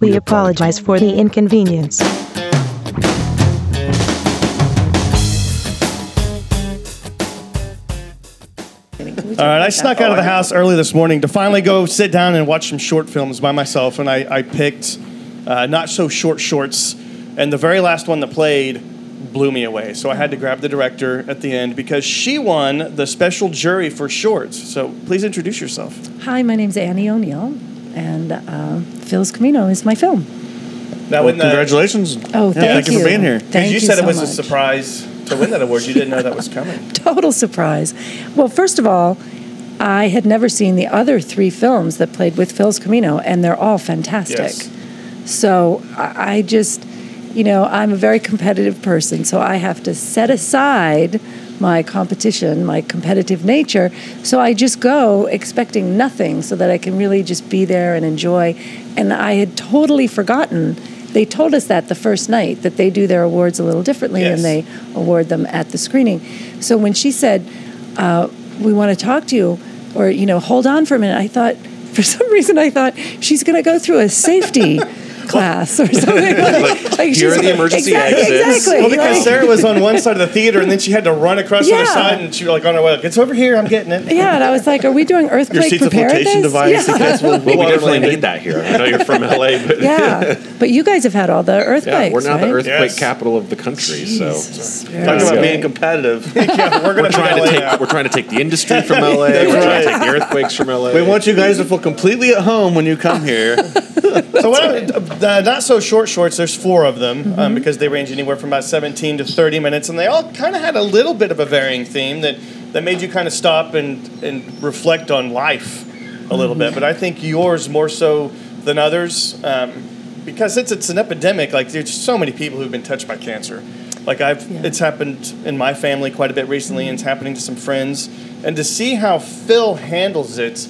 We apologize for the inconvenience. All right, I snuck out of the house early this morning to finally go sit down and watch some short films by myself, and I, I picked uh, not so short shorts, and the very last one that played blew me away. So I had to grab the director at the end because she won the special jury for shorts. So please introduce yourself. Hi, my name's Annie O'Neil, and uh, Phil's Camino is my film. Now, Well, the, congratulations. Oh, Yeah, thank thank you for being here. Thank you, you said so it was much. a surprise to win that award. You didn't know that was coming. Total surprise. Well, first of all, I had never seen the other three films that played with Phil's Camino, and they're all fantastic. Yes. So I I just, you know, I'm a very competitive person, so I have to set aside my competition, my competitive nature. So I just go expecting nothing so that I can really just be there and enjoy. And I had totally forgotten. They told us that the first night that they do their awards a little differently Yes. and they award them at the screening. So when she said, uh, "We want to talk to you," or you know, hold on for a minute, I thought, for some reason, I thought she's going to go through a safety class or something. Like, like here are she's- the emergency exactly, exits. Exactly. Well, because like- Sarah was on one side of the theater, and then she had to run across the other side, and she was like on her way. Like, it's over here. I'm getting it. yeah, and I was like, "Are we doing Your earthquake seat's a preparedness?" flotation device. Yeah. in case we'll, well, we definitely landing. need that here. I know you're from LA, but yeah, but you guys have had all the earthquakes, yeah, we're now right? the earthquake Yes. capital of the country. So Jesus, Talk about being competitive. yeah, we're we're trying to take now. we're trying to take the industry from LA. we're trying to take the earthquakes from LA. We want you guys to feel completely at home when you come here. So what I, the not so short shorts. There's four of them Mm-hmm. um, because they range anywhere from about 17 to 30 minutes, and they all kind of had a little bit of a varying theme that that made you kind of stop and and reflect on life a little Mm-hmm. bit. But I think yours more so than others um, because it's it's an epidemic. Like there's so many people who've been touched by cancer. Like I've, Yeah. it's happened in my family quite a bit recently, and it's happening to some friends. And to see how Phil handles it,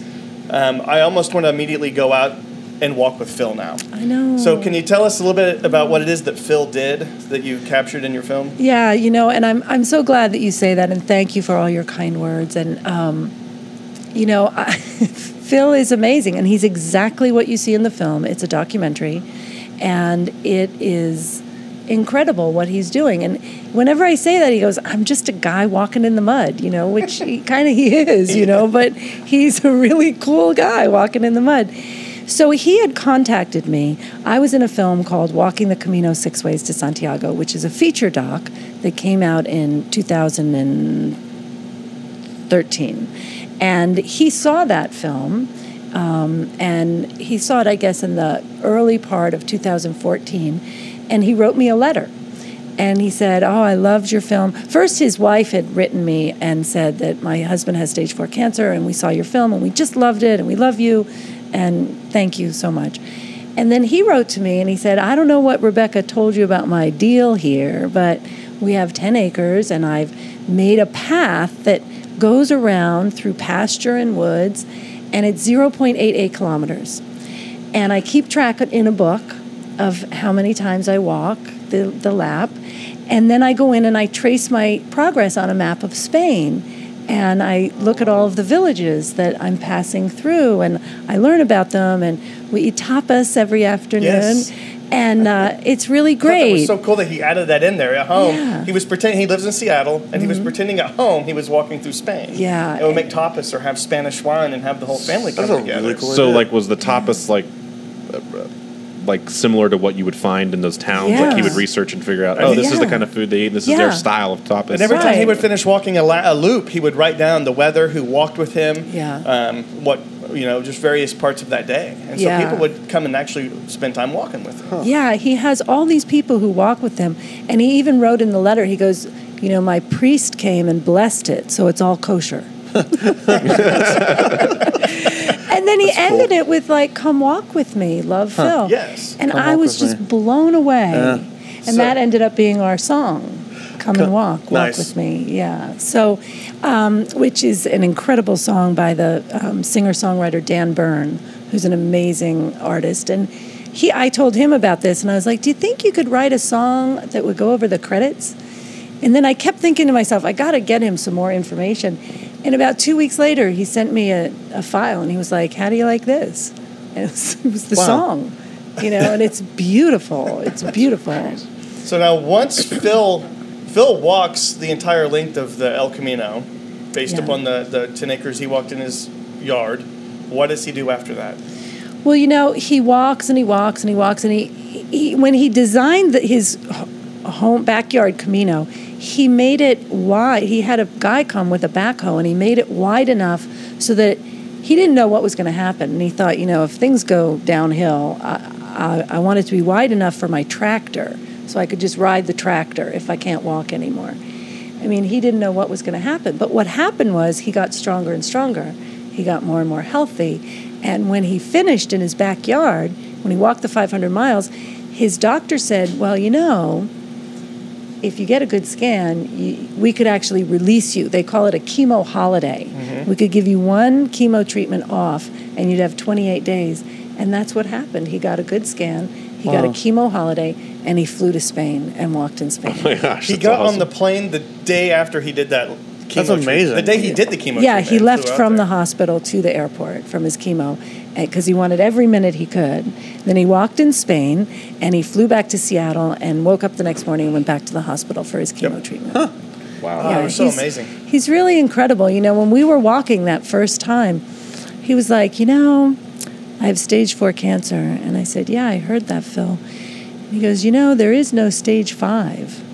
um, I almost want to immediately go out and walk with Phil now. I know. So, can you tell us a little bit about what it is that Phil did that you captured in your film? Yeah, you know, and I'm I'm so glad that you say that, and thank you for all your kind words. And um, you know, I, Phil is amazing, and he's exactly what you see in the film. It's a documentary, and it is incredible what he's doing. And whenever I say that, he goes, "I'm just a guy walking in the mud," you know, which he kind of he is, you know, but he's a really cool guy walking in the mud. So he had contacted me. I was in a film called Walking the Camino Six Ways to Santiago, which is a feature doc that came out in 2013. And he saw that film, um, and he saw it, I guess, in the early part of 2014, and he wrote me a letter. And he said, Oh, I loved your film. First, his wife had written me and said that my husband has stage four cancer, and we saw your film, and we just loved it, and we love you, and thank you so much. And then he wrote to me and he said, I don't know what Rebecca told you about my deal here, but we have 10 acres, and I've made a path that goes around through pasture and woods, and it's 0.88 kilometers. And I keep track in a book of how many times I walk the, the lap. And then I go in and I trace my progress on a map of Spain. And I look at all of the villages that I'm passing through and I learn about them. And we eat tapas every afternoon. Yes. And uh, it's really great. It was so cool that he added that in there at home. Yeah. Mm-hmm. He was pretending he lives in Seattle, and he was pretending at home he was walking through Spain. Yeah. and would make tapas or have Spanish wine and have the whole family come That's a together. really cool so idea. like was the tapas like uh, like similar to what you would find in those towns? Like he would research and figure out, oh, think- this is the kind of food they eat. This is their style of tapas. And every time he would finish walking a, la- a loop, he would write down the weather, who walked with him, Yeah. um, what you know, just various parts of that day. And so Yeah. people would come and actually spend time walking with him. Yeah, he has all these people who walk with him. And he even wrote in the letter, he goes, You know, my priest came and blessed it, so it's all kosher. and then he ended it with, like, Come walk with me, love Phil. Yes. And Come I was just me. blown away. Yeah. And So- that ended up being our song. Come and walk, walk Nice. with me. Yeah. So, um, which is an incredible song by the um, singer songwriter Dan Byrne, who's an amazing artist. And he, I told him about this, and I was like, "Do you think you could write a song that would go over the credits?" And then I kept thinking to myself, I got to get him some more information. And about two weeks later, he sent me a, a file, and he was like, "How do you like this?" And it was, it was the Wow. song. you know, and it's beautiful. It's beautiful. So now, once Phil Phil walks the entire length of the El Camino, based Yeah. upon the the ten acres he walked in his yard, what does he do after that? Well, you know, he walks and he walks and he walks and he, he when he designed the, his home backyard Camino, he made it wide. He had a guy come with a backhoe and he made it wide enough so that he didn't know what was going to happen. And he thought, you know, if things go downhill, I, I, I want it to be wide enough for my tractor so I could just ride the tractor if I can't walk anymore. I mean, he didn't know what was going to happen. But what happened was he got stronger and stronger. He got more and more healthy. And when he finished in his backyard, when he walked the 500 miles, his doctor said, Well, you know, if you get a good scan, you, we could actually release you. They call it a chemo holiday. Mm-hmm. We could give you one chemo treatment off, and you'd have 28 days. And that's what happened. He got a good scan, he got a chemo holiday, and he flew to Spain and walked in Spain. Oh my gosh, He got awesome. on the plane the day after he did that. Chemo That's treatment. amazing. The day he did the chemo. Yeah, treatment, he left flew from the hospital to the airport from his chemo eh, because he wanted every minute he could. Then he walked in Spain and he flew back to Seattle and woke up the next morning and went back to the hospital for his chemo treatment. Huh. Wow. Oh, it was so he's- amazing. He's really incredible. You know, when we were walking that first time, he was like, You know, I have stage four cancer. And I said, Yeah, I heard that, Phil. And he goes, You know, there is no stage five.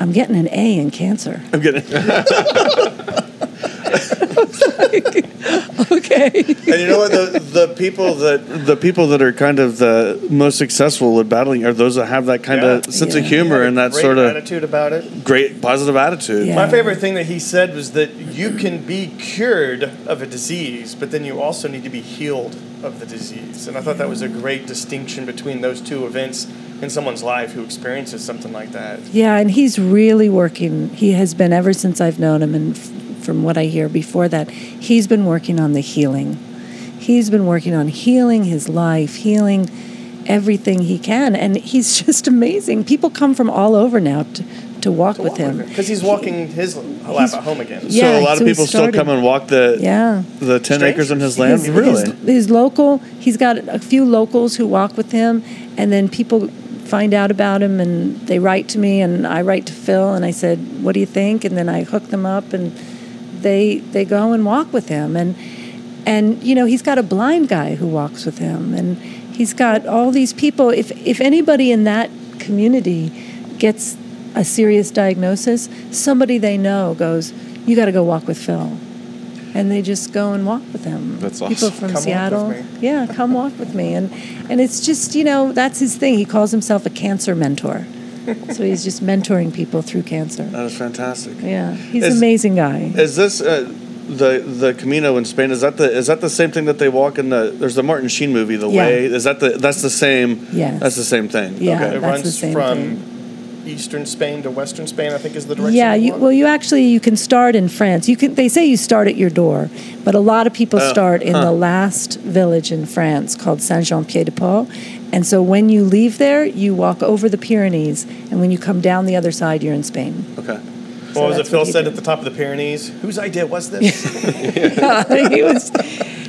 I'm getting an A in cancer. I'm getting. okay. And you know what? The, the people that the people that are kind of the most successful at battling are those that have that kind of sense Yeah. of humor and that Great sort of attitude about it. great positive attitude. Yeah. My favorite thing that he said was that you can be cured of a disease, but then you also need to be healed of the disease. And I thought that was a great distinction between those two events in someone's life who experiences something like that. Yeah, and he's really working. He has been ever since I've known him, and f- from what I hear before that, he's been working on the healing. He's been working on healing his life, healing everything he can, and he's just amazing. People come from all over now to, to walk with him. Because he's walking his lap at home again. Yeah, so a lot so of he people still come and walk the Yeah. the ten Strangers. acres in his land. his, really? his, his local he's got a few locals who walk with him and then people find out about him and they write to me and i write to phil and i said what do you think and then i hook them up and they they go and walk with him. And and you know he's got a blind guy who walks with him. And he's got all these people. If if anybody in that community gets a serious diagnosis somebody they know goes you got to go walk with phil. And they just go and walk with him. That's People from Come walk Seattle, with me. yeah, come walk with me, and and it's just you know that's his thing. He calls himself a cancer mentor, so he's just mentoring people through cancer. that is fantastic. Yeah, he's Is- an amazing guy. Is this uh, the the Camino in Spain? Is that the is that the same thing that they walk in the? There's the Martin Sheen movie, The Yeah. Way. Is that the that's the same? Yes. That's the same thing. Yeah. Okay. It runs the same from thing. eastern Spain to western Spain, I think is the direction. Yeah, you you, well, you actually you can start in France. You can. They say you start at your door, but a lot of people Oh, start in huh. the last village in France called Saint Jean Pied de Port. And so when you leave there, you walk over the Pyrenees, and when you come down the other side, you're in Spain. Okay. what was it Phil said did. at the top of the Pyrenees? Whose idea was this? he was,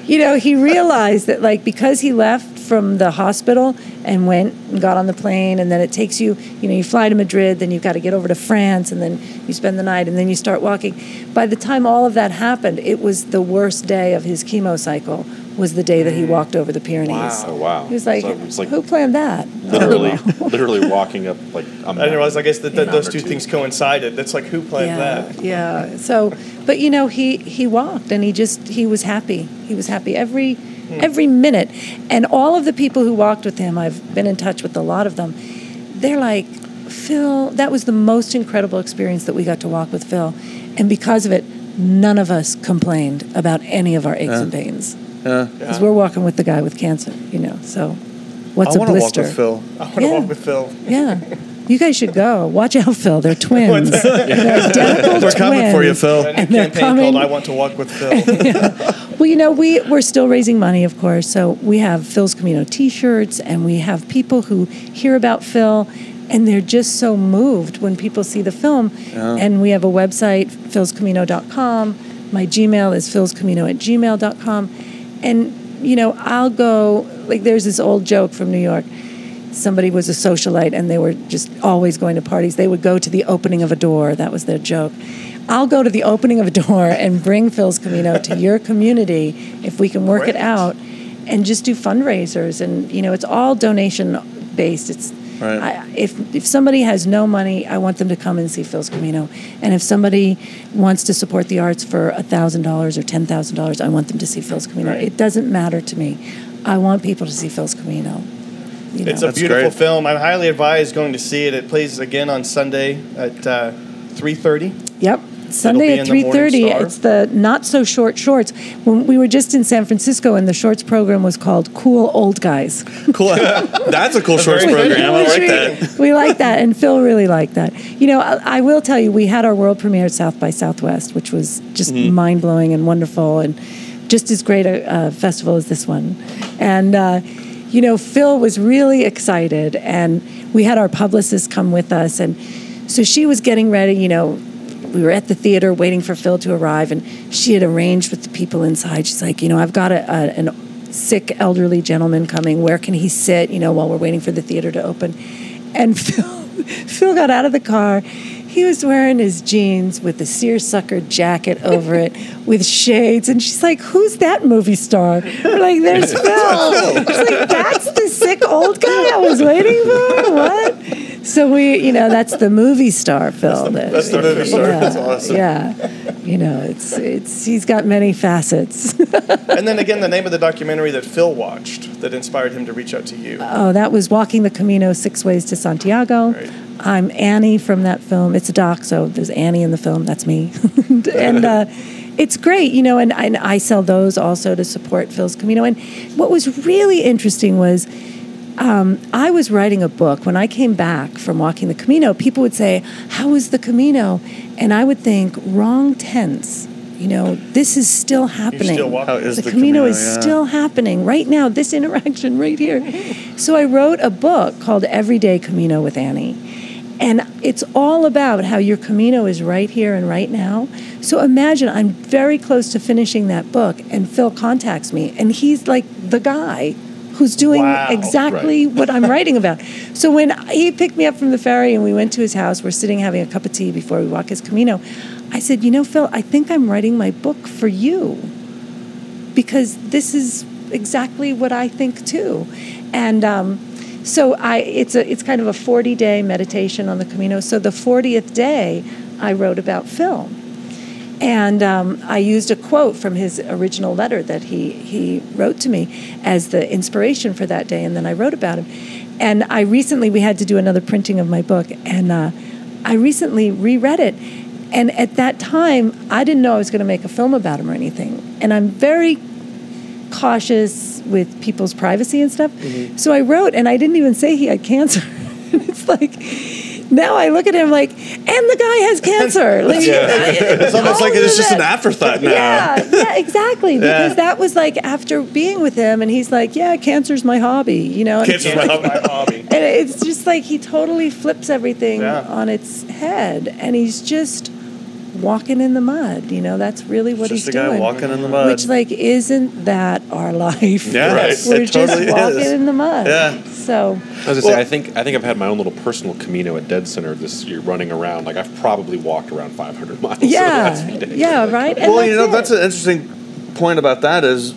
you know, he realized that like because he left from the hospital and went and got on the plane, and then it takes you, you know, you fly to Madrid, then you've got to get over to France, and then you spend the night, and then you start walking. By the time all of that happened, it was the worst day of his chemo cycle. Was the day that he walked over the Pyrenees. Oh, wow. He was like, So it's like "Who planned that?" literally, literally walking up like a I didn't realize. I guess that, that those two things coincided. That's like who planned yeah, that? Yeah. So, but you know, he he walked and he just he was happy. He was happy every hmm. every minute. And all of the people who walked with him, I've been in touch with a lot of them. They're like, Phil, that was the most incredible experience that we got to walk with Phil, and because of it, none of us complained about any of our aches and pains Yeah. because we're walking with the guy with cancer. You know, so what's I a want to walk blister? with Phil. I want to Yeah. walk with Phil. Yeah. You guys should go. Watch out, Phil. They're twins. They're identical We're coming for you. Phil. A new And they're campaign coming- called "I Want to Walk with Phil." Well, you know, we, we're still raising money, of course. So we have Phil's Camino t shirts, and we have people who hear about Phil, and they're just so moved when people see the film. And we have a website, philscamino.com. My Gmail is philscamino at gmail.com. And, you know, I'll go, like, there's this old joke from New York. somebody was a socialite and they were just always going to parties, they would go to the opening of a door. That was their joke. I'll go to the opening of a door and bring Phil's Camino to your community if we can work it out and just do fundraisers. And, you know, it's all donation based. It's Right. I, if if somebody has no money, I want them to come and see Phil's Camino. And if somebody wants to support the arts for thousand dollars or ten thousand dollars, I want them to see Phil's Camino. Right. It doesn't matter to me. I want people to see Phil's Camino. You know. It's a That's beautiful great. film. I highly advise going to see it. It plays again on Sunday at uh, 3.30. Yep. Sunday at three thirty. It's the not so short shorts. When we were just in San Francisco, and the shorts program was called "Cool Old Guys." Cool. That's a cool shorts program. I like that. we like that, and Phil really liked that. You know, I, I will tell you, we had our world premiere at South by Southwest, which was just Mm-hmm. mind blowing and wonderful, and just as great a, a festival as this one. And uh, you know, Phil was really excited, and we had our publicist come with us, and so she was getting ready. You know, we were at the theater waiting for Phil to arrive, and she had arranged with the people inside. She's like, you know, I've got a, a, an sick elderly gentleman coming. Where can he sit? You know, while we're waiting for the theater to open. And Phil, Phil got out of the car. He was wearing his jeans with a seersucker jacket over it, with shades. And she's like, "Who's that movie star?" We're like, "There's Phil." She's like, "That's the sick old guy I was waiting for." What? So we, you know, that's the movie star Phil. that- That's the movie star. yeah, That's awesome. Yeah, you know, it's it's he's got many facets. And then again, the name of the documentary that Phil watched that inspired him to reach out to you. oh, that was Walking the Camino: Six Ways to Santiago. Right. I'm Annie from that film. It's a doc, so there's Annie in the film. That's me, and uh, it's great, you know. And, and I sell those also to support Phil's Camino. And what was really interesting was. Um, I was writing a book. When I came back from walking the Camino, people would say, How was the Camino? And I would think, Wrong tense. You know, this is still happening. still walking. How is the, the Camino, Camino, is yeah. still happening right now, this interaction right here. So I wrote a book called Everyday Camino with Annie. And it's all about how your Camino is right here and right now. So imagine I'm very close to finishing that book, and Phil contacts me, and he's like the guy who's doing Wow. exactly what I'm writing about. So when he picked me up from the ferry and we went to his house, we're sitting having a cup of tea before we walk his Camino. I said, You know, Phil, I think I'm writing my book for you because this is exactly what I think too. And um, so I, it's a, it's kind of a 40 day meditation on the Camino. So the 40th day, I wrote about Phil. And um, I used a quote from his original letter that he, he wrote to me as the inspiration for that day. And then I wrote about him. And I recently, we had to do another printing of my book. And uh, I recently reread it. And at that time, I didn't know I was going to make a film about him or anything. And I'm very cautious with people's privacy and stuff. So I wrote, and I didn't even say he had cancer. it's like, now I look at him like, and the guy has cancer. Like, It's almost like it's just an afterthought now. Yeah, yeah, exactly. Yeah. Because that was like after being with him, and he's like, "Yeah, cancer's my hobby," you know. it's Cancer's my like- hobby. hobby. and it's just like he totally flips everything Yeah. on its head, and he's just walking in the mud. You know, that's really what Just he's a guy doing. walking in the mud. Which, like, isn't that our life? Yeah, Right. we're it just totally walking is. in the mud. Yeah. So, I was gonna Well- say, I think I think I've had my own little personal Camino at Dead Center this year, running around. Like I've probably walked around 500 miles. in the last yeah, yeah, Like, right. And well, you know, it. that's an interesting point about that is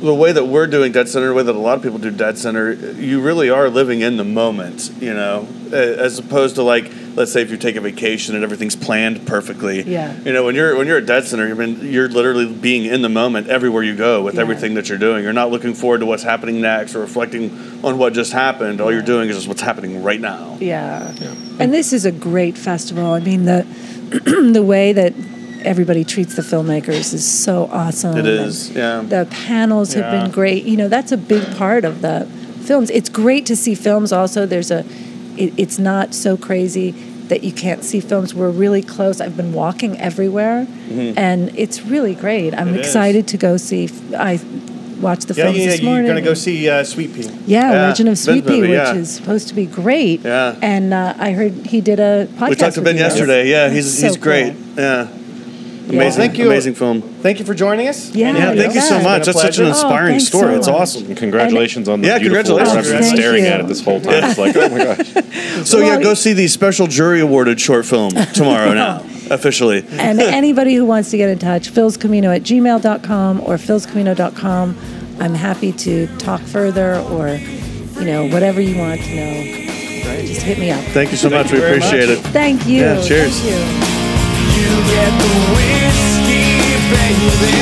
the way that we're doing Dead Center, the way that a lot of people do Dead Center, you really are living in the moment, you know, as opposed to like, let's say if you take a vacation and everything's planned perfectly. Yeah. You know, when you're when you're at Dead Center, you're, you're literally being in the moment everywhere you go with Yeah. everything that you're doing. You're not looking forward to what's happening next or reflecting on what just happened. All you're doing is just what's happening right now. Yeah. yeah. And this is a great festival. I mean, the the way that everybody treats the filmmakers is so awesome. It is, And yeah. The panels have been great. You know, that's a big part of the films. It's great to see films also. There's a it, it's not so crazy that you can't see films. We're really close. I've been walking everywhere and it's really great. I'm It is. excited to go see I watched the Yeah, films yeah, this you're going to go see uh, Swee' Pea. Yeah, Yeah, Legend of Swee' Pea, which yeah. is supposed to be great. Yeah. And uh, I heard he did a podcast. We talked to Ben yesterday. Yeah, he's So he's great. cool. Yeah. Amazing, Thank you. amazing film. Thank you for joining us. Yeah, Yeah, uh, thank you so Yeah. much. That's such an inspiring Oh, thanks story. so it's much. awesome. And congratulations on the Yeah, beautiful congratulations. I've been Thank staring you. at it this whole time. It's like, oh my gosh. So yeah, Well, go see the special jury awarded short film tomorrow now, officially. and anybody who wants to get in touch, philscamino at gmail.com or philscamino.com. I'm happy to talk further or, you know, whatever you want to know. Just hit me up. Thank you so much. We you very appreciate much. it. Thank you. Yeah, cheers. Thank you you get the whiskey, baby?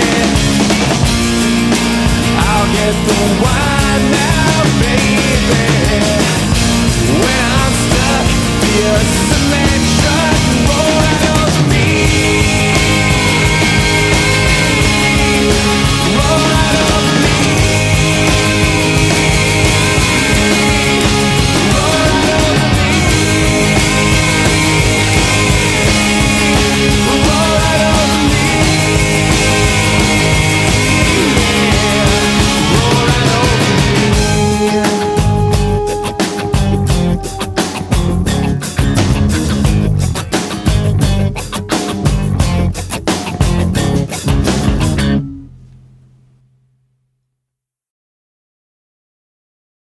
I'll get the wine now, baby. When I'm stuck, be a cement truck.